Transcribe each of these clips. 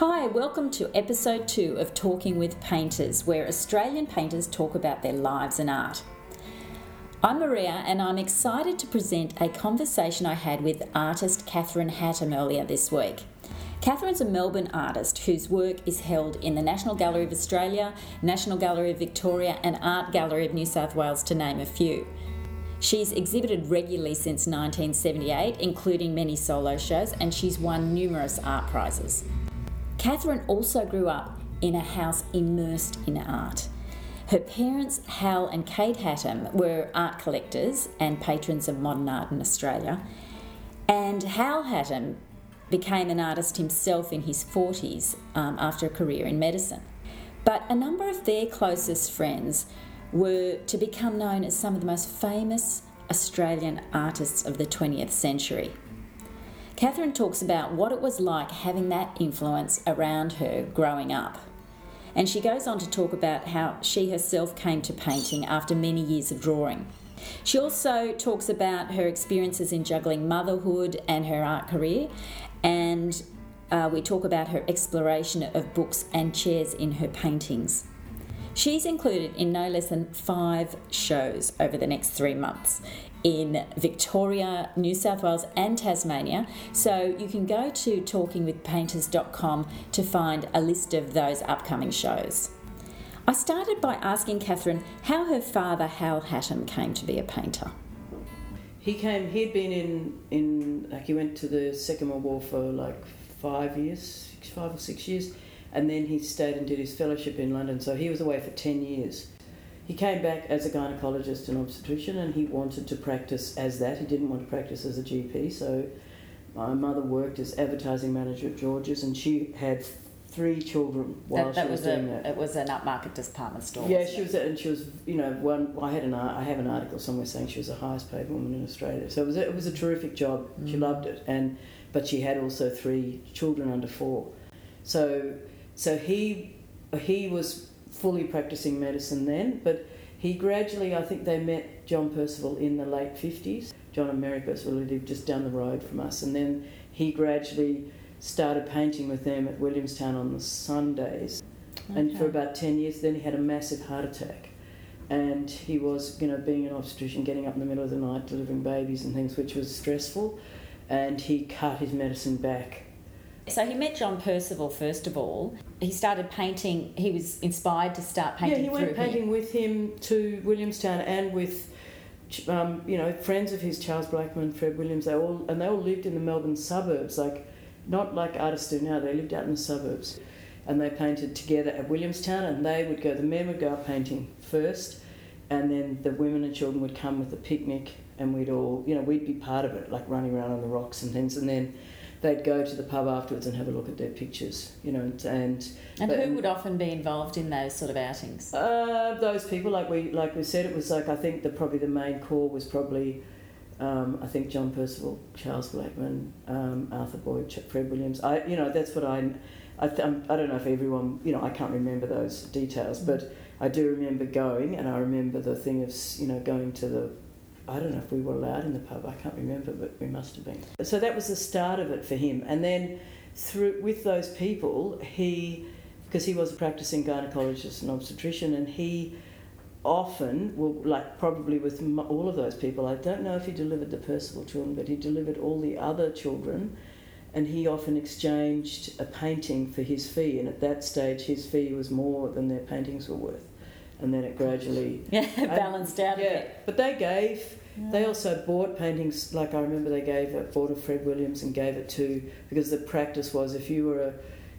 Hi, welcome to episode two of Talking with Painters, where Australian painters talk about their lives and art. I'm Maria, and I'm excited to present a conversation I had with artist Katherine Hattam earlier this week. Katherine's a Melbourne artist whose work is held in the National Gallery of Australia, National Gallery of Victoria, and Art Gallery of New South Wales, to name a few. She's exhibited regularly since 1978, including many solo shows, and she's won numerous art prizes. Katherine also grew up in a house immersed in art. Her parents, Hal and Kate Hattam, were art collectors and patrons of modern art in Australia. And Hal Hattam became an artist himself in his 40s um, after a career in medicine. But a number of their closest friends were to become known as some of the most famous Australian artists of the 20th century. Katherine talks about what it was like having that influence around her growing up. And she goes on to talk about how she herself came to painting after many years of drawing. She also talks about her experiences in juggling motherhood and her art career, and uh, we talk about her exploration of books and chairs in her paintings. She's included in no less than five shows over the next three months in Victoria, New South Wales, and Tasmania. So you can go to talkingwithpainters.com to find a list of those upcoming shows. I started by asking Katherine how her father, Hal Hattam, came to be a painter. He came, he'd been in, in, like, he went to the Second World War for like five years, five or six years, and then he stayed and did his fellowship in London, so he was away for 10 years. He came back as a gynecologist and obstetrician and he wanted to practice as that. He didn't want to practice as a GP, so my mother worked as advertising manager at George's and she had three children while that, that she was, was doing a, that. It was an upmarket department store. Yeah, she it? was, and she was, you know, one. I had an, I have an article somewhere saying she was the highest paid woman in Australia. So it was, a, it was a terrific job. She Mm. loved it, and but she had also three children under four. So, so he, he was fully practicing medicine then, but he gradually, I think they met John Percival in the late fifties. John and Mary Percival lived just down the road from us, and then he gradually started painting with them at Williamstown on the Sundays. And for about 10 years then he had a massive heart attack. And he was you know being an obstetrician getting up in the middle of the night delivering babies and things which was stressful. And he cut his medicine back So he met John Percival first of all. He started painting. He was inspired to start painting yeah he went painting him. with him to williamstown and with um, you know friends of his charles blackman fred williams they all and they all lived in the melbourne suburbs like not like artists do now they lived out in the suburbs and they painted together at williamstown and they would go the men would go out painting first and then the women and children would come with a picnic and we'd all you know we'd be part of it like running around on the rocks and things and then they'd go to the pub afterwards and have a look at their pictures you know and, and And who would often be involved in those sort of outings? uh, those people, like we like we said, it was like I think the probably the main core was probably um, I think John Percival, Charles Blackman, um, Arthur Boyd, Fred Williams. I you know that's what I I, th- I'm- don't know if everyone you know I can't remember those details, but I do remember going, and I remember the thing of you know going to the. I don't know if we were allowed in the pub. I can't remember, but we must have been. So that was the start of it for him, and then through with those people, he because he was a practicing gynecologist and obstetrician, and he often, well, like probably with all of those people, I don't know if he delivered the Percival children, but he delivered all the other children, and he often exchanged a painting for his fee, and at that stage, his fee was more than their paintings were worth, and then it gradually Yeah, balanced out a yeah, bit. but they gave. They also bought paintings. Like I remember, they gave a bought a Fred Williams and gave it to because the practice was if you were a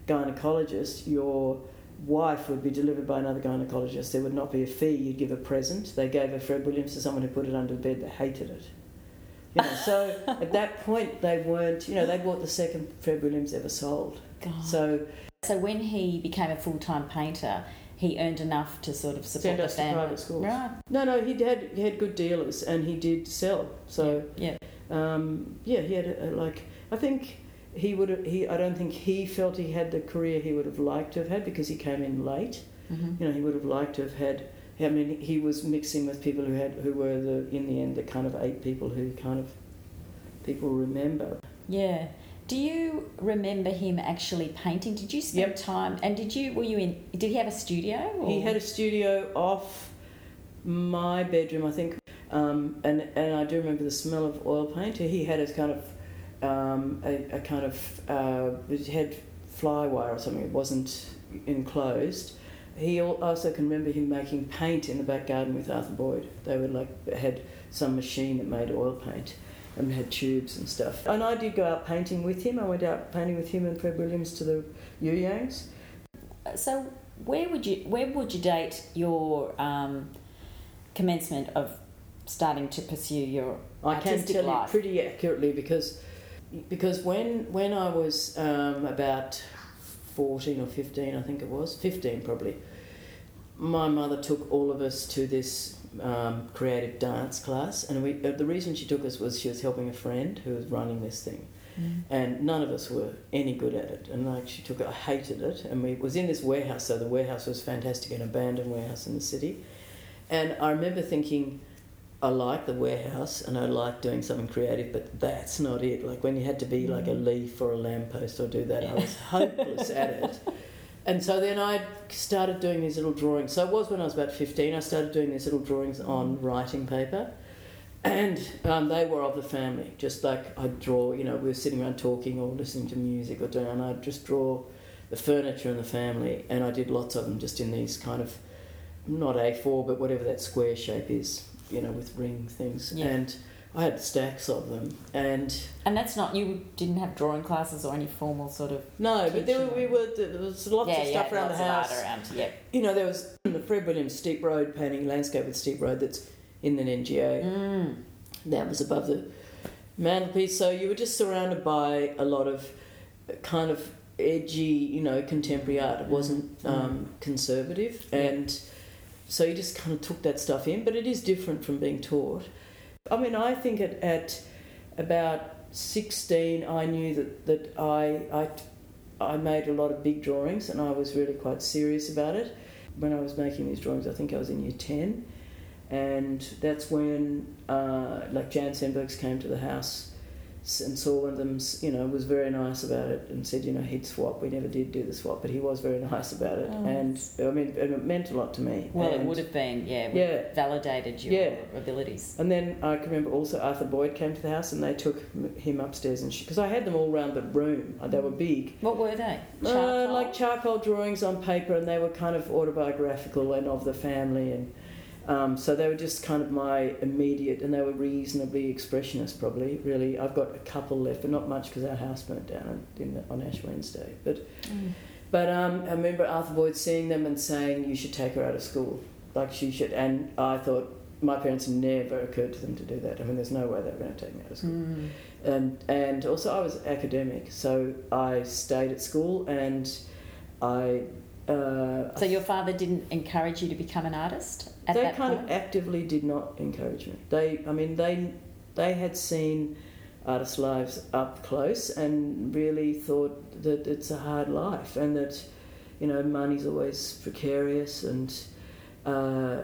gynecologist, your wife would be delivered by another gynecologist. There would not be a fee. You'd give a present. They gave a Fred Williams to someone who put it under the bed. They hated it. You know, so at that point they weren't. You know, they bought the second Fred Williams ever sold. God. So So when he became a full time painter, he earned enough to sort of support Send the us to family. private schools. Right. no, no, he had he had good dealers and he did sell. So. Yeah. um, yeah, he had a, a, like I think he would have, he I don't think he felt he had the career he would have liked to have had because he came in late. hmm You know, he would have liked to have had. I mean, he was mixing with people who had who were the in the end the kind of eight people who kind of people remember. Yeah. Do you remember him actually painting? Did you spend Yep. time? And did you were you in? Did he have a studio? Or? He had a studio off my bedroom, I think, um, and and I do remember the smell of oil paint. He had a kind of um, a, a kind of uh, it had fly wire or something. It wasn't enclosed. He also can remember him making paint in the back garden with Arthur Boyd. They were like had some machine that made oil paint and had tubes and stuff. And I did go out painting with him. I went out painting with him and Fred Williams to the You Yangs. So where would you where would you date your um, commencement of starting to pursue your I can tell life? you pretty accurately because because when when I was um, about fourteen or fifteen, I think it was fifteen probably. My mother took all of us to this um, creative dance class, and we, uh, the reason she took us was she was helping a friend who was running this thing, Mm. and none of us were any good at it. And like she took it, I hated it. And we it was in this warehouse, so the warehouse was fantastic, an abandoned warehouse in the city. And I remember thinking, I like the warehouse and I like doing something creative, but that's not it. Like when you had to be like a leaf or a lamppost or do that, I was hopeless at it. And so then I started doing these little drawings. So it was when I was about 15, I started doing these little drawings on writing paper. And um, they were of the family, just like I'd draw, you know, we were sitting around talking or listening to music or doing, and I'd just draw the furniture and the family. And I did lots of them just in these kind of, not A4, but whatever that square shape is, you know, with ring things. Yeah. And I had stacks of them. And And that's not you didn't have drawing classes or any formal sort of no, but there were, we were, there was lots yeah, of stuff yeah, around the house. art around. Yeah. You know, there was the Fred Williams Steep Road painting, landscape with Steep Road that's in an NGA. Mm. that was above the mantelpiece. So you were just surrounded by a lot of kind of edgy, you know, contemporary art. It wasn't um, conservative, Yeah. and so you just kind of took that stuff in. But it is different from being taught. I mean, I think at, at about sixteen, I knew that that I I. I made a lot of big drawings and I was really quite serious about it. When I was making these drawings, I think I was in year 10 and that's when uh, like Jan Senbergs came to the house and saw one of them you know was very nice about it and said you know he'd swap we never did do the swap but he was very nice about it Oh. and I mean and it meant a lot to me Well, it would have been, yeah, would Yeah. have validated your Yeah. abilities. and then I can remember also Arthur Boyd came to the house and they took him upstairs and because I had them all around the room uh, they were big What were they? uh, like charcoal drawings on paper, and they were kind of autobiographical and of the family, and um, so they were just kind of my immediate, and they were reasonably expressionist, probably. Really, I've got a couple left, but not much because our house burnt down in the, on Ash Wednesday. But Mm. but um, I remember Arthur Boyd seeing them and saying, "You should take her out of school, like she should." And I thought my parents never occurred to them to do that. I mean, there's no way they were going to take me out of school Mm. and and also I was academic, so I stayed at school and I. Uh, So your father didn't encourage you to become an artist at they that kind point? of actively did not encourage me. They, I mean, they they had seen artists' lives up close and really thought that it's a hard life and that you know money's always precarious and. Uh,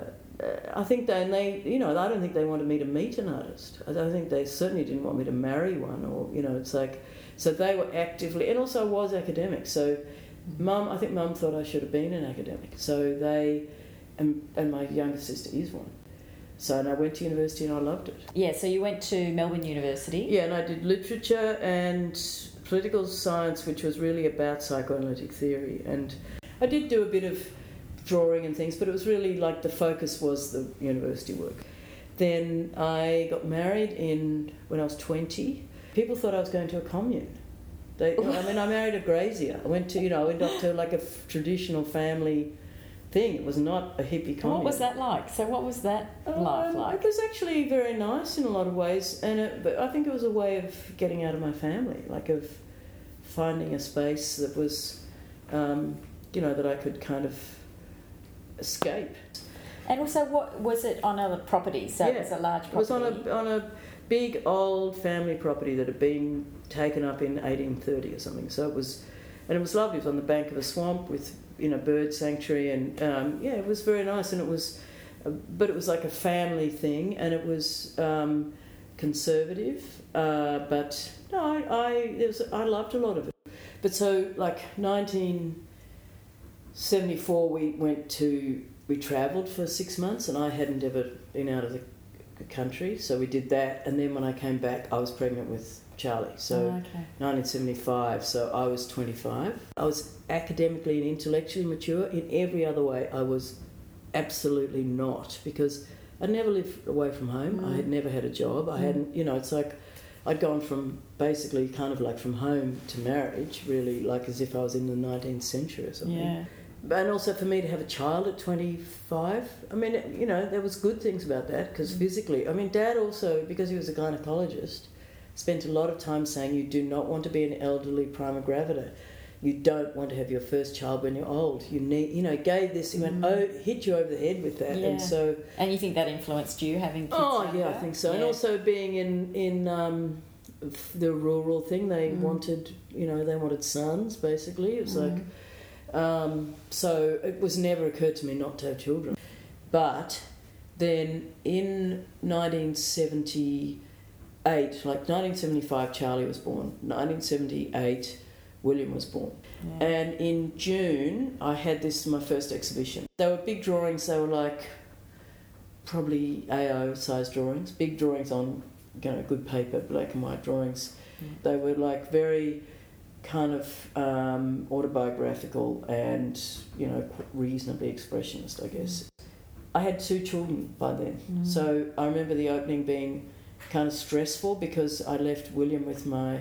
I think they, and they, you know, I don't think they wanted me to meet an artist. I don't think they certainly didn't want me to marry one, or you know, it's like, so they were actively, and also I was academic. So, mum, I think mum thought I should have been an academic. So they, and, and my younger sister is one. So and I went to university and I loved it. Yeah, so you went to Melbourne University. Yeah, and I did literature and political science, which was really about psychoanalytic theory. And I did do a bit of drawing and things, but it was really like the focus was the university work. Then I got married in when I was 20. People thought I was going to a commune. They, I mean, I married a grazier. I went to, you know, I went up to like a f- traditional family thing. It was not a hippie commune. What was that like? So what was that life Um, like? It was actually very nice in a lot of ways, and it, but I think it was a way of getting out of my family, like of finding a space that was, um, you know, that I could kind of escape. And also, what was it on a property? So it was a large It property. was on a on a big old family property that had been taken up in 1830 or something. So it was, and it was lovely. It was on the bank of a swamp with you know bird sanctuary, and um, yeah, it was very nice. And it was, uh, but it was like a family thing, and it was um, conservative, uh, but no, I I, was, I loved a lot of it. But so like 1974, we went to we travelled for six months, and I hadn't ever been out of the country, so we did that. And then when I came back, I was pregnant with Charlie. So Oh, okay. 1975, so I was 25. I was academically and intellectually mature. In every other way, I was absolutely not because I'd never lived away from home. I had never had a job. I Mm. hadn't, you know, it's like I'd gone from basically kind of like from home to marriage, really, like as if I was in the 19th century or something. Yeah. And also for me to have a child at 25, I mean, you know, there was good things about that because Mm. physically, I mean, Dad also, because he was a gynecologist, spent a lot of time saying you do not want to be an elderly primigravida. You don't want to have your first child when you're old. You need, you know, gave this, he went, Mm. oh, hit you over the head with that. Yeah. And so, And you think that influenced you having kids? oh, yeah, I think so. And also being in, in um, the rural thing, they Mm. wanted, you know, they wanted sons, basically. It was like, Mm. Um, so it was never occurred to me not to have children. But then in 1978, like 1975, Charlie was born. 1978, William was born. Yeah. And in June, I had this my first exhibition. They were big drawings. They were like probably A0 size drawings, big drawings on you know good paper, black and white drawings. Mm. They were like very kind of um, autobiographical and you know reasonably expressionist, I guess. I had two children by then, Mm. so I remember the opening being kind of stressful because I left William with my.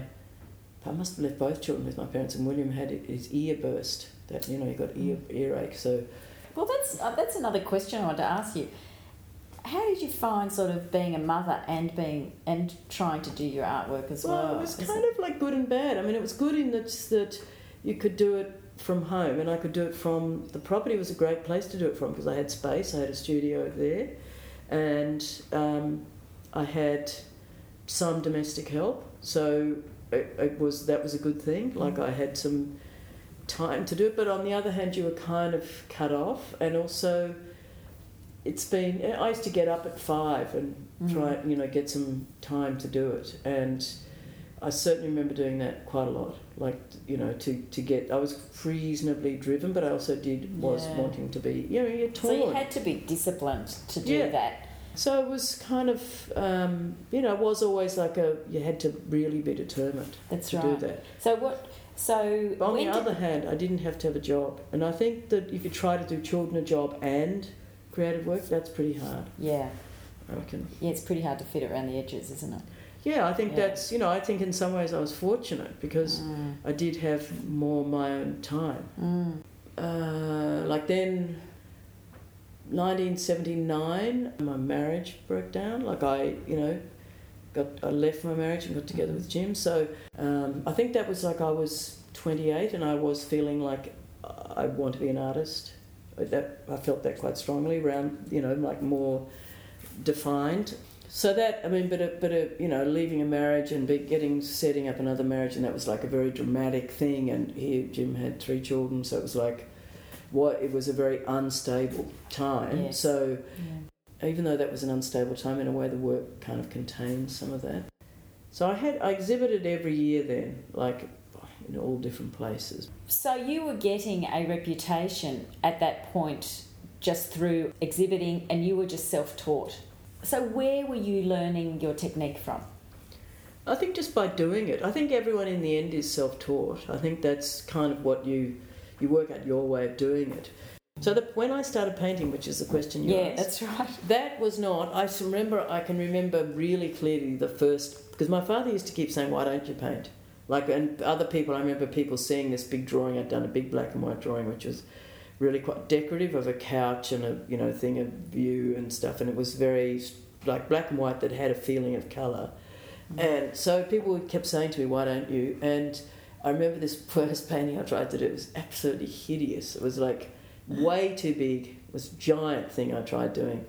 I must have left both children with my parents, and William had his ear burst. That you know he got ear earache. So Well, that's uh, that's another question I want to ask you. How did you find sort of being a mother and being and trying to do your artwork as well? Well, it was Is kind of like good and bad. I mean, it was good in that that you could do it from home, and I could do it from the property. Was a great place to do it from because I had space. I had a studio there, and um, I had some domestic help. So it, it was that was a good thing. Like I had some time to do it, but on the other hand, you were kind of cut off, and also. It's been. I used to get up at five and Mm. try you know get some time to do it and I certainly remember doing that quite a lot like you know to, to get I was reasonably driven but I also did was Yeah. wanting to be you know you're torn. So you had to be disciplined to do Yeah. that. so it was kind of um, you know it was always like a you had to really be determined That's to right. do that So what? So but on the other hand I didn't have to have a job and I think that if you try to do children a job and creative work that's pretty hard yeah, I reckon yeah, it's pretty hard to fit it around the edges, isn't it? yeah I think Yeah. that's you know I think in some ways I was fortunate because Mm. I did have more my own time. Mm. Uh, like then, 1979, my marriage broke down. Like I, you know, got I left my marriage and got together with Jim. So um, I think that was like I was 28 and I was feeling like I want to be an artist. That I felt that quite strongly around, you know, like more defined. So that I mean, but a, but a, you know, leaving a marriage and be getting setting up another marriage, and that was like a very dramatic thing. And here Jim had three children, so it was like, what it was a very unstable time. Yes. So Yeah. even though that was an unstable time, in a way, the work kind of contained some of that. So I had I exhibited every year then, like in all different places. So you were getting a reputation at that point just through exhibiting, and you were just self-taught. So where were you learning your technique from? I think just by doing it. I think everyone in the end is self-taught. I think that's kind of what you you work out your way of doing it. So the, when I started painting, which is the question you yeah, asked, that's right. that was not. I remember. I can remember really clearly the first because my father used to keep saying, "Why don't you paint?" Like and other people. I remember people seeing this big drawing. I'd done a big black and white drawing, which was really quite decorative of a couch and a you know thing of view and stuff, and it was very like black and white that had a feeling of color. Mm-hmm. And so people kept saying to me, "Why don't you?" And I remember this first painting I tried to do. It was absolutely hideous. It was like mm-hmm. way too big. It was a giant thing I tried doing.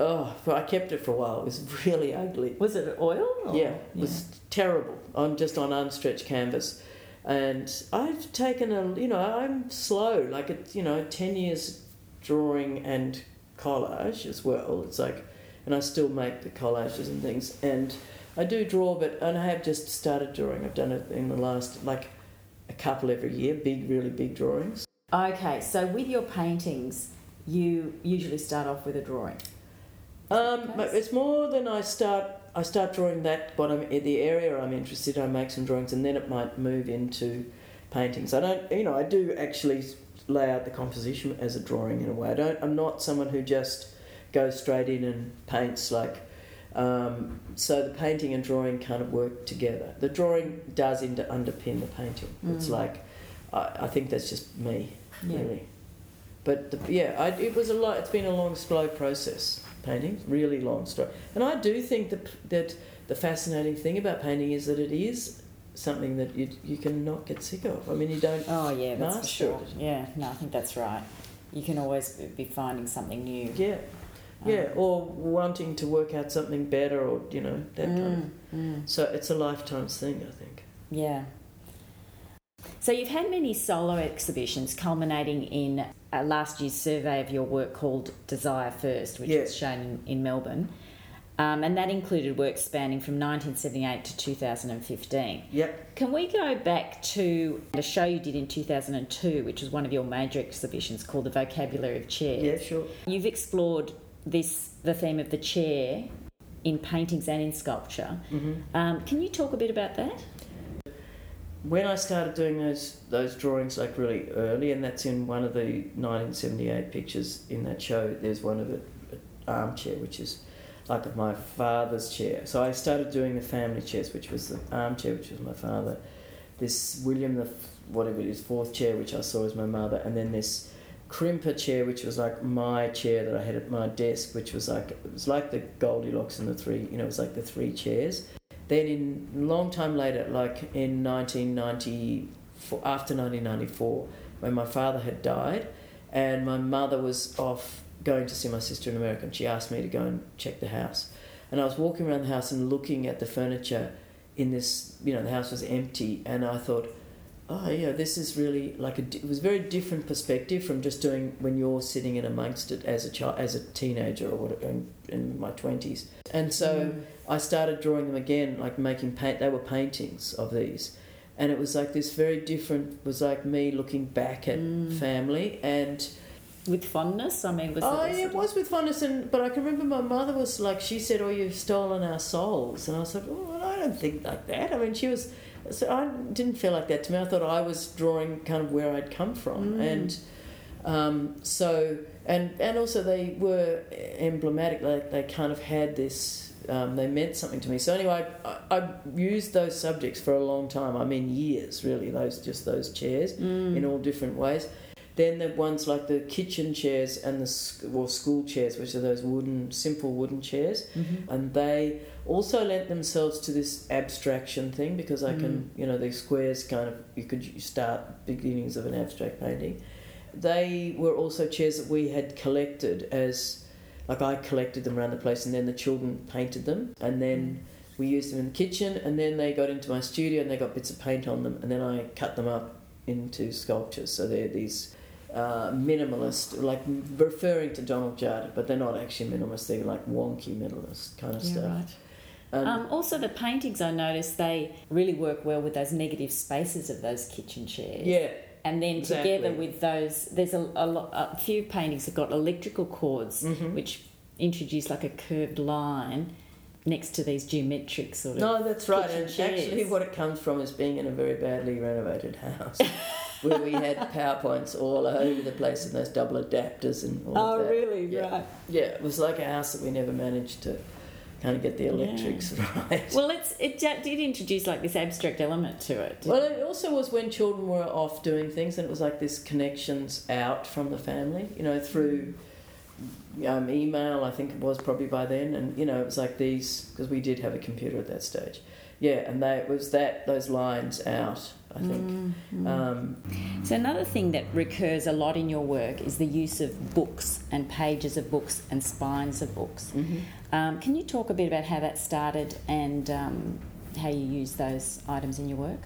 Oh, I kept it for a while. It was really ugly. Was it oil? or- Yeah, it was terrible. On just on unstretched canvas, and I've taken a. You know, I'm slow. Like it's you know, ten years drawing and collage as well. It's like, and I still make the collages and things. And I do draw, but and I have just started drawing. I've done it in the last like a couple every year, big, really big drawings. Okay, so with your paintings, you usually start off with a drawing. Um, but it's more than I start. I start drawing that what I'm the area I'm interested. in, I make some drawings, and then it might move into paintings. I don't, you know, I do actually lay out the composition as a drawing in a way. I don't. I'm not someone who just goes straight in and paints like. Um, so the painting and drawing kind of work together. The drawing does into underpin the painting. Mm. It's like, I, I, think that's just me, yeah. really. But the, yeah, I, it was a lot. It's been a long, slow process painting, really long story. And I do think that that the fascinating thing about painting is that it is something that you you can not get sick of. I mean, you don't. Oh yeah, that's for sure. It. Yeah, no, I think that's right. You can always be finding something new. Yeah, um, yeah, or wanting to work out something better, or you know that mm, kind of. Mm. So it's a lifetime's thing, I think. Yeah. So you've had many solo exhibitions culminating in uh, last year's survey of your work called Desire First, which was shown in, in Melbourne. Um, and that included work spanning from 1978 to 2015. Yep. Can we go back to a show you did in 2002, which was one of your major exhibitions called The Vocabulary of Chair? Yeah, sure. You've explored this the theme of the chair in paintings and in sculpture. Mm-hmm. Um, can you talk a bit about that? When I started doing those those drawings like really early, and that's in one of the 1978 pictures in that show. There's one of the armchair, which is like my father's chair. So I started doing the family chairs, which was the armchair, which was my father. This William the whatever it is fourth chair, which I saw as my mother, and then this crimper chair, which was like my chair that I had at my desk, which was like it was like the Goldilocks and the three, you know, it was like the three chairs. Then, in a long time later, like in 1994, after 1994, when my father had died, and my mother was off going to see my sister in America, and she asked me to go and check the house. And I was walking around the house and looking at the furniture in this, you know, the house was empty, and I thought, oh yeah, this is really like a. It was a very different perspective from just doing when you're sitting in amongst it as a child, as a teenager or whatever, in, in my twenties. And so mm. I started drawing them again, like making paint. They were paintings of these, and it was like this very different. Was like me looking back at mm. family and with fondness. I mean, was oh, it, it was with fondness, and but I can remember my mother was like, she said, "Oh, you've stolen our souls," and I was like, "Oh, I don't think like that." I mean, she was so I didn't feel like that to me. I thought I was drawing kind of where I'd come from, mm. and um, so and and also they were emblematic. Like they kind of had this. Um, they meant something to me. So anyway, I, I, used those subjects for a long time. I mean, years really. Those just those chairs mm. in all different ways. Then the ones like the kitchen chairs and the or school chairs, which are those wooden, simple wooden chairs, mm-hmm. and they also lent themselves to this abstraction thing because I can, mm. you know, these squares kind of you could start beginnings of an abstract painting. They were also chairs that we had collected as, like I collected them around the place, and then the children painted them, and then. Mm. We used them in the kitchen, and then they got into my studio and they got bits of paint on them, and then I cut them up into sculptures. So they're these uh, minimalist, like referring to Donald Judd, but they're not actually minimalist. They're like wonky minimalist kind of yeah, stuff. Right. Um, um, also, the paintings I noticed they really work well with those negative spaces of those kitchen chairs. Yeah. And then exactly. together with those, there's a, a, lot, a few paintings that got electrical cords, mm-hmm. which introduce like a curved line next to these geometric sort of. No, that's right. And chairs. actually, what it comes from is being in a very badly renovated house. where we had PowerPoints all over the place and those double adapters and all oh, of that. really? Yeah. Right. Yeah, it was like a house that we never managed to kind of get the electrics yeah. right. Well, it's it did introduce like this abstract element to it. Well, it also was when children were off doing things, and it was like this connections out from the family, you know, through um, email. I think it was probably by then, and you know, it was like these because we did have a computer at that stage. Yeah, and they, it was that those lines out I think. Mm-hmm. Um, so, another thing that recurs a lot in your work is the use of books and pages of books and spines of books. Mm-hmm. Um, can you talk a bit about how that started and um, how you use those items in your work?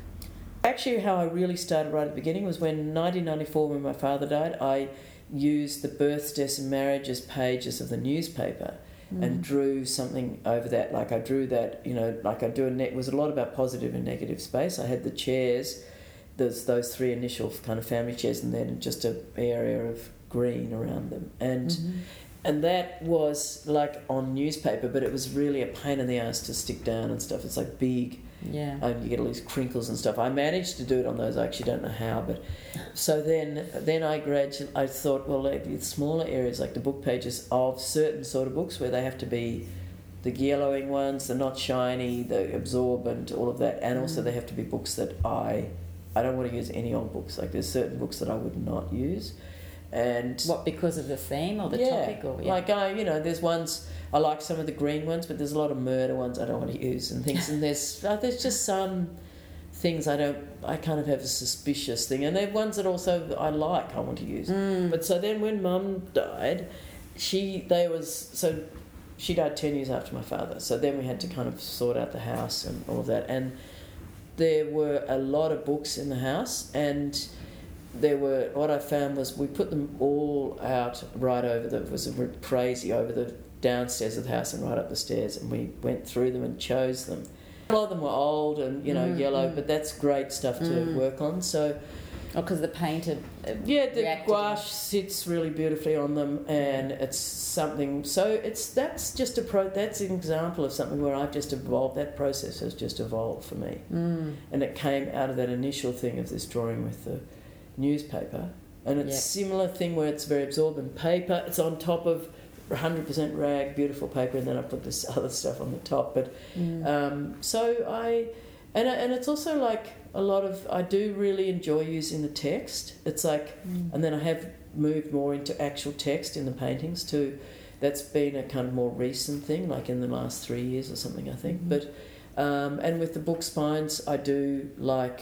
Actually, how I really started right at the beginning was when 1994, when my father died, I used the births, deaths, and marriages pages of the newspaper and drew something over that. Like I drew that, you know, like I do a net was a lot about positive and negative space. I had the chairs, there's those three initial kind of family chairs, and then just a area of green around them, and Mhm. and that was like on newspaper, but it was really a pain in the ass to stick down and stuff. It's like big, Yeah. and you get all these crinkles and stuff. I managed to do it on those. I actually don't know how, but so then then I gradually I thought, well, like the smaller areas like the book pages of certain sort of books where they have to be the yellowing ones, they're not shiny, the absorbent, all of that, and also Mm. they have to be books that I I don't want to use any old books. Like there's certain books that I would not use, and What because of the theme or the yeah, topic or yeah. like I, you know, there's ones I like some of the green ones, but there's a lot of murder ones I don't want to use and things. And there's uh, there's just some things I don't. I kind of have a suspicious thing, and they're ones that also I like. I want to use. Mm. But so then when Mum died, she they was so she died ten years after my father. So then we had to kind of sort out the house and all of that, and there were a lot of books in the house and there were what I found was we put them all out right over the was crazy over the downstairs of the house and right up the stairs and we went through them and chose them. A lot of them were old and you know Mm, yellow, mm. but that's great stuff to Mm. work on. So Oh, because the painter. uh, yeah, the gouache sits really beautifully on them, and it's something. So it's that's just a pro. That's an example of something where I've just evolved. That process has just evolved for me, Mm. and it came out of that initial thing of this drawing with the newspaper, and it's Yep. similar thing where it's very absorbent paper. It's on top of 100% rag, beautiful paper, and then I put this other stuff on the top. But Mm. um, so I, and and it's also like a lot of I do really enjoy using the text. It's like, Mm. and then I have moved more into actual text in the paintings too. That's been a kind of more recent thing, like in the last three years or something, I think. Mhm. But um, and with the book spines, I do like,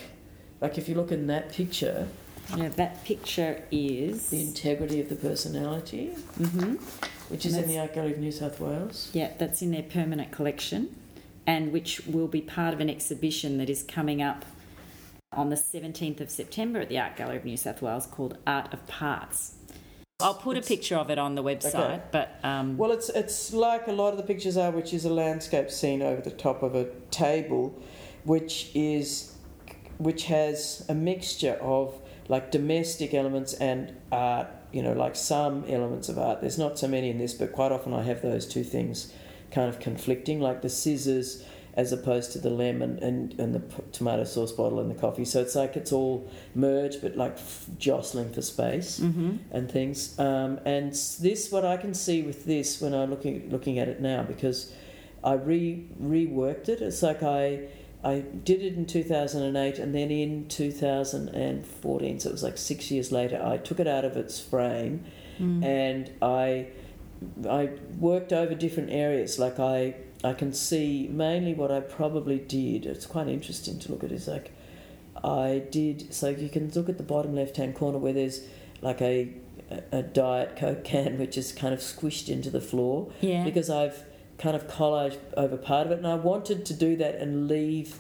like if you look in that picture, Yeah, that picture is. the integrity of the personality, hmm which is in the Art Gallery of New South Wales. Yeah, that's in their permanent collection, and which will be part of an exhibition that is coming up on the 17th of September at the Art Gallery of New South Wales called Art of Parts. I'll put a picture of it on the website, Okay. but um, Well, it's it's like a lot of the pictures are, which is a landscape scene over the top of a table, which is which has a mixture of like domestic elements and art. You know, like some elements of art. There's not so many in this, but quite often I have those two things kind of conflicting, like the scissors as opposed to the lemon and, and the p- tomato sauce bottle and the coffee. So it's like it's all merged, but like f- jostling for space mhm. and things. Um, and this, what I can see with this when I'm looking looking at it now, because I re reworked it. It's like I I did it in 2008, and then in 2014, so it was like six years later, I took it out of its frame, Mm. and I I worked over different areas. Like I I can see mainly what I probably did. It's quite interesting to look at. Is like I did. So you can look at the bottom left hand corner where there's like a a diet coke can which is kind of squished into the floor yeah, because I've kind of collage over part of it, and I wanted to do that and leave.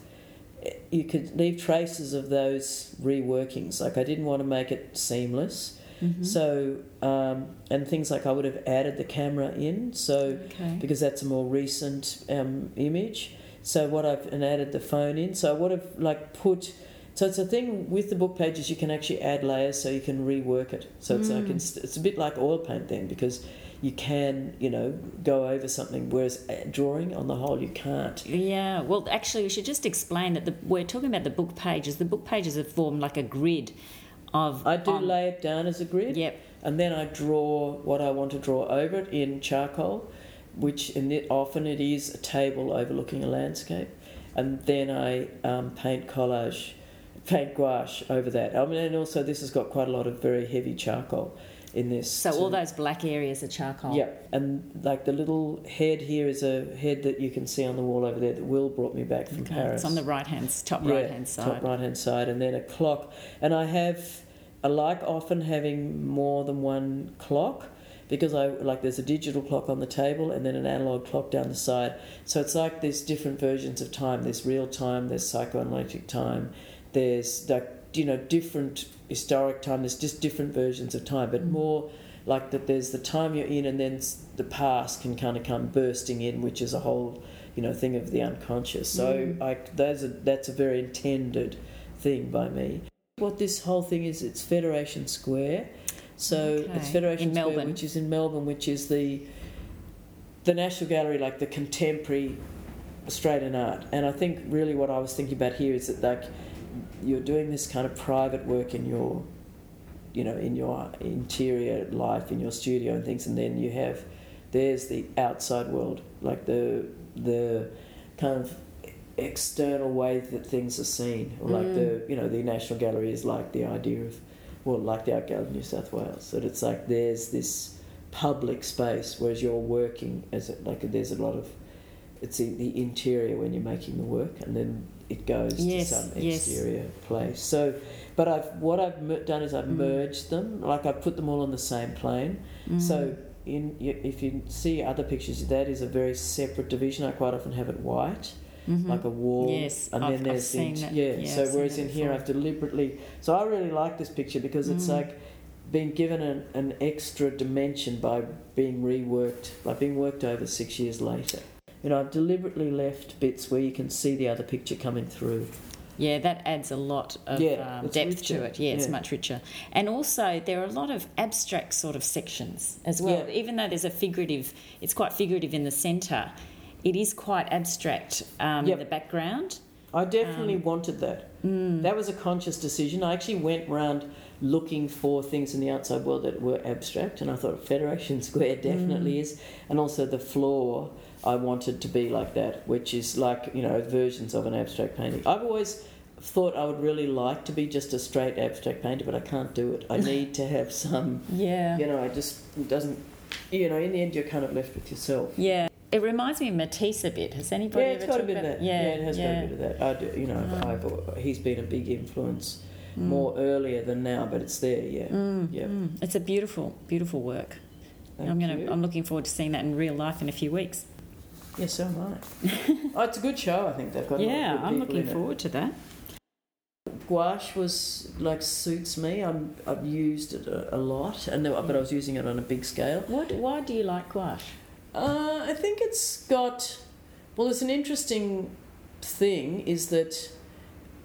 You could leave traces of those reworkings. Like I didn't want to make it seamless. Mhm. So um, and things like I would have added the camera in. So okay. because that's a more recent um, image. So what I've and added the phone in. So I would have like put. So it's a thing with the book pages. You can actually add layers, so you can rework it. So it's like Mm. it's, it's a bit like oil paint then, because you can you know go over something, whereas drawing on the whole you can't. Yeah, well, actually, we should just explain that the, we're talking about the book pages. The book pages are formed like a grid of. I do on- lay it down as a grid, Yep. and then I draw what I want to draw over it in charcoal, which in it, often it is a table overlooking a landscape, and then I um, paint collage, paint gouache over that. I mean, and also this has got quite a lot of very heavy charcoal in this. So all those black areas are charcoal. Yeah, and like the little head here is a head that you can see on the wall over there that Will brought me back from Okay, Paris. It's on the right hand, top Yeah, right hand side. Top right hand side, and then a clock. And I have, I like often having more than one clock because I like there's a digital clock on the table and then an analog clock down the side. So it's like there's different versions of time. There's real time. There's psychoanalytic time. There's like you know different historic time. There's just different versions of time, but Mm. more like that there's the time you're in and then the past can kind of come bursting in which is a whole you know thing of the unconscious so mm. I, that's a, that's a very intended thing by me what this whole thing is it's federation square so okay. it's federation in square melbourne. which is in melbourne which is the the national gallery like the contemporary australian art and i think really what i was thinking about here is that like you're doing this kind of private work in your you know, in your interior life, in your studio and things, and then you have there's the outside world, like the the kind of external way that things are seen, or like mm. the you know the National Gallery is like the idea of, well, like the Art Gallery of New South Wales, that it's like there's this public space, whereas you're working as a, like there's a lot of it's the, the interior when you're making the work, and then it goes yes, to some exterior yes. place. So but I've what I've done is I've mm. merged them, like I put them all on the same plane. Mm. So in if you see other pictures, that is a very separate division. I quite often have it white. Mm-hmm. Like a wall, yes, and I've, then there's the yeah. yeah. So whereas in here I've deliberately, so I really like this picture because it's mm. like being given an, an extra dimension by being reworked, like being worked over six years later. You know, I've deliberately left bits where you can see the other picture coming through. Yeah, that adds a lot of yeah, um, depth richer. to it. Yeah, it's yeah. much richer. And also, there are a lot of abstract sort of sections as well. Yeah. Even though there's a figurative, it's quite figurative in the centre, it is quite abstract um, yep. the background. I definitely um, wanted that. Mm. That was a conscious decision. I actually went around looking for things in the outside world that were abstract, and I thought Federation Square definitely mm. is. And also the floor I wanted to be like that, which is like, you know, versions of an abstract painting. I've always thought I would really like to be just a straight abstract painter, but I can't do it. I need to have some, yeah. you know, I just, it doesn't, you know, in the end, you're kind of left with yourself. Yeah. It reminds me of Matisse a bit. Has anybody yeah, it's got a bit of that. Yeah, yeah, it has yeah. got a bit of that. I do, you know, oh. I've, he's been a big influence mm. more earlier than now, but it's there. Yeah, mm, yeah. Mm. It's a beautiful, beautiful work. Thank I'm gonna. You. I'm looking forward to seeing that in real life in a few weeks. Yeah, so am I. oh, it's a good show. I think they've got. Yeah, I'm looking in forward it. to that. Gouache was like suits me. I'm I've used it a, a lot, and but I was using it on a big scale. What? Why do you like gouache? Uh, I think it's got. Well, it's an interesting thing is that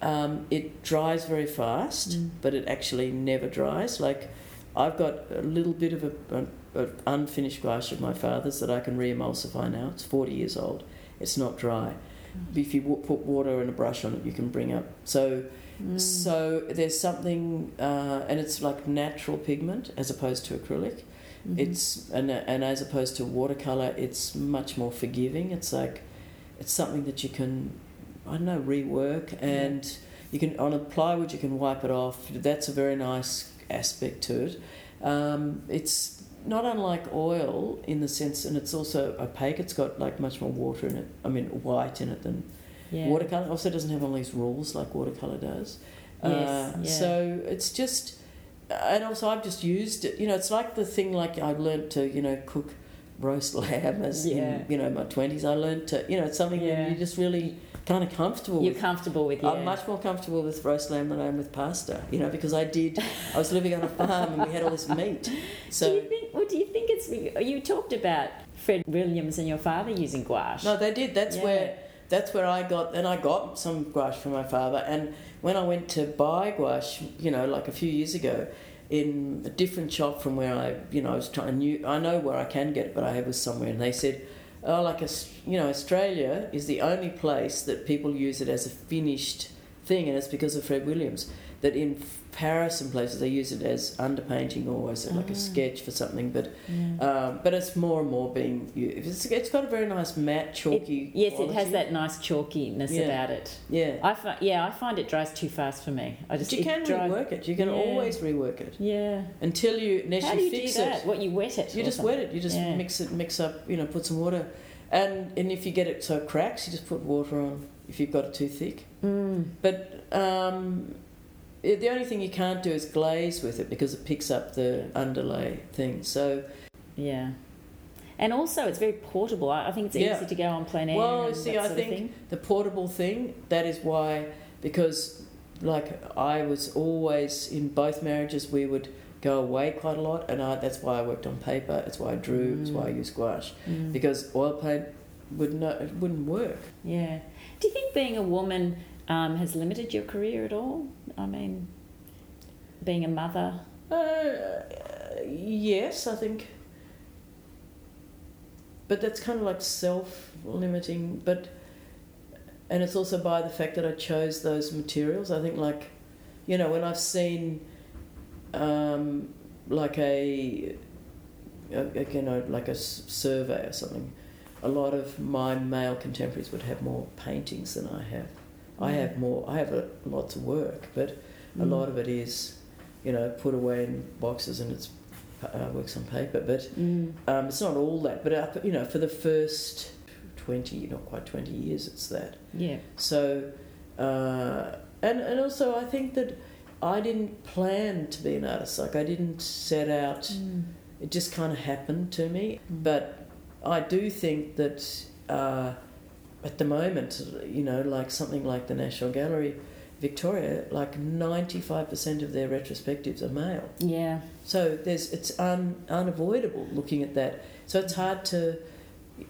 um, it dries very fast, mm. but it actually never dries. Like I've got a little bit of a, a, a unfinished gouache of my father's that I can re-emulsify now. It's 40 years old. It's not dry. Mm. If you w- put water and a brush on it, you can bring up. So, mm. so there's something, uh, and it's like natural pigment as opposed to acrylic. Mm-hmm. It's and and as opposed to watercolor, it's much more forgiving. It's like it's something that you can, I don't know, rework and. You can on a plywood you can wipe it off. That's a very nice aspect to it. Um, it's not unlike oil in the sense, and it's also opaque. It's got like much more water in it. I mean, white in it than yeah. watercolor. Also, doesn't have all these rules like watercolor does. Yes, uh, yeah. So it's just, and also I've just used it. You know, it's like the thing like I've learned to you know cook roast lamb as yeah. in you know my twenties. I learned to you know it's something yeah. that you just really kind of comfortable with. You're with. comfortable with, yeah. I'm much more comfortable with roast lamb than I am with pasta, you know, because I did, I was living on a farm and we had all this meat. So, do you think, well, do you think it's, you talked about Fred Williams and your father using gouache. No, they did. That's Yeah. where, that's where I got, and I got some gouache from my father. And when I went to buy gouache, you know, like a few years ago, in a different shop from where I, you know, I was trying, knew, I know where I can get it, but I was somewhere, and they said, oh, like, a, you know, Australia is the only place that people use it as a finished thing, and it's because of Fred Williams. That in Paris and places they use it as underpainting or as like Ah. a sketch for something, but Yeah. um, but it's more and more being used. It's, it's got a very nice matte chalky. yes, it has that nice chalkiness Yeah. about it. Yeah, I fi- yeah, I find it dries too fast for me. I just but you can dries- rework it. You can Yeah. always rework it Yeah. until you unless How you do you fix do that? it. What you wet it? You just something? wet it. You just mix it, mix up. You know, put some water, and and if you get it so it cracks, you just put water on. If you've got it too thick, Mm. but um, the only thing you can't do is glaze with it because it picks up the underlay thing. So Yeah. And also, it's very portable. I think it's Yeah. easy to go on plein air. Well, see, I think the portable thing that is why because like I was always in both marriages we would go away quite a lot, and I, that's why I worked on paper. It's why I drew. It's why I used gouache Mm. because oil paint would not it wouldn't work. Yeah. Do you think being a woman um, has limited your career at all? I mean, being a mother. Uh, yes, I think. But that's kind of like self-limiting. But and it's also by the fact that I chose those materials. I think like, you know, when I've seen, um, like a, a, you know, like a survey or something, a lot of my male contemporaries would have more paintings than I have. I have more. I have a, lots of work, but a Mm. lot of it is, you know, put away in boxes and it's uh, works on paper. But Mm. um, it's not all that. But uh, you know, for the first twenty, not quite twenty years, it's that. Yeah. So, uh, and and also I think that I didn't plan to be an artist. Like I didn't set out. Mm. It just kind of happened to me. Mm. But I do think that uh, at the moment, you know, like something like the National Gallery, Victoria, like ninety-five percent of their retrospectives are male. Yeah. So there's it's un, unavoidable looking at that. So it's hard to.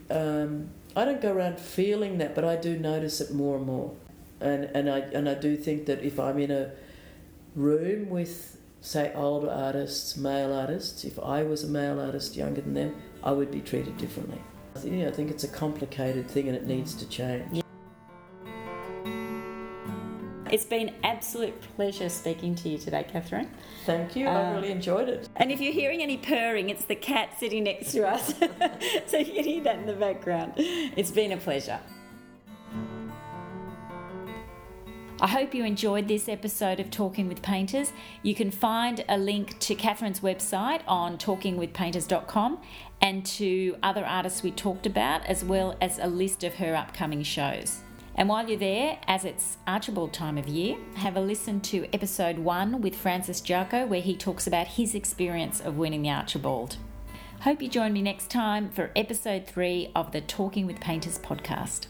Um, I don't go around feeling that, but I do notice it more and more, and and I and I do think that if I'm in a room with say older artists, male artists, if I was a male artist younger than them, I would be treated differently. I think, you know, I think it's a complicated thing and it needs to change. It's been absolute pleasure speaking to you today, Katherine. Thank you. Uh, I really enjoyed it. And if you're hearing any purring, it's the cat sitting next to us. so you can hear that in the background. It's been a pleasure. I hope you enjoyed this episode of Talking with Painters. You can find a link to Katherine's website on talkingwithpainters.com and to other artists we talked about, as well as a list of her upcoming shows. And while you're there, as it's Archibald time of year, have a listen to episode one with Francis Giacco, where he talks about his experience of winning the Archibald. Hope you join me next time for episode three of the Talking with Painters podcast.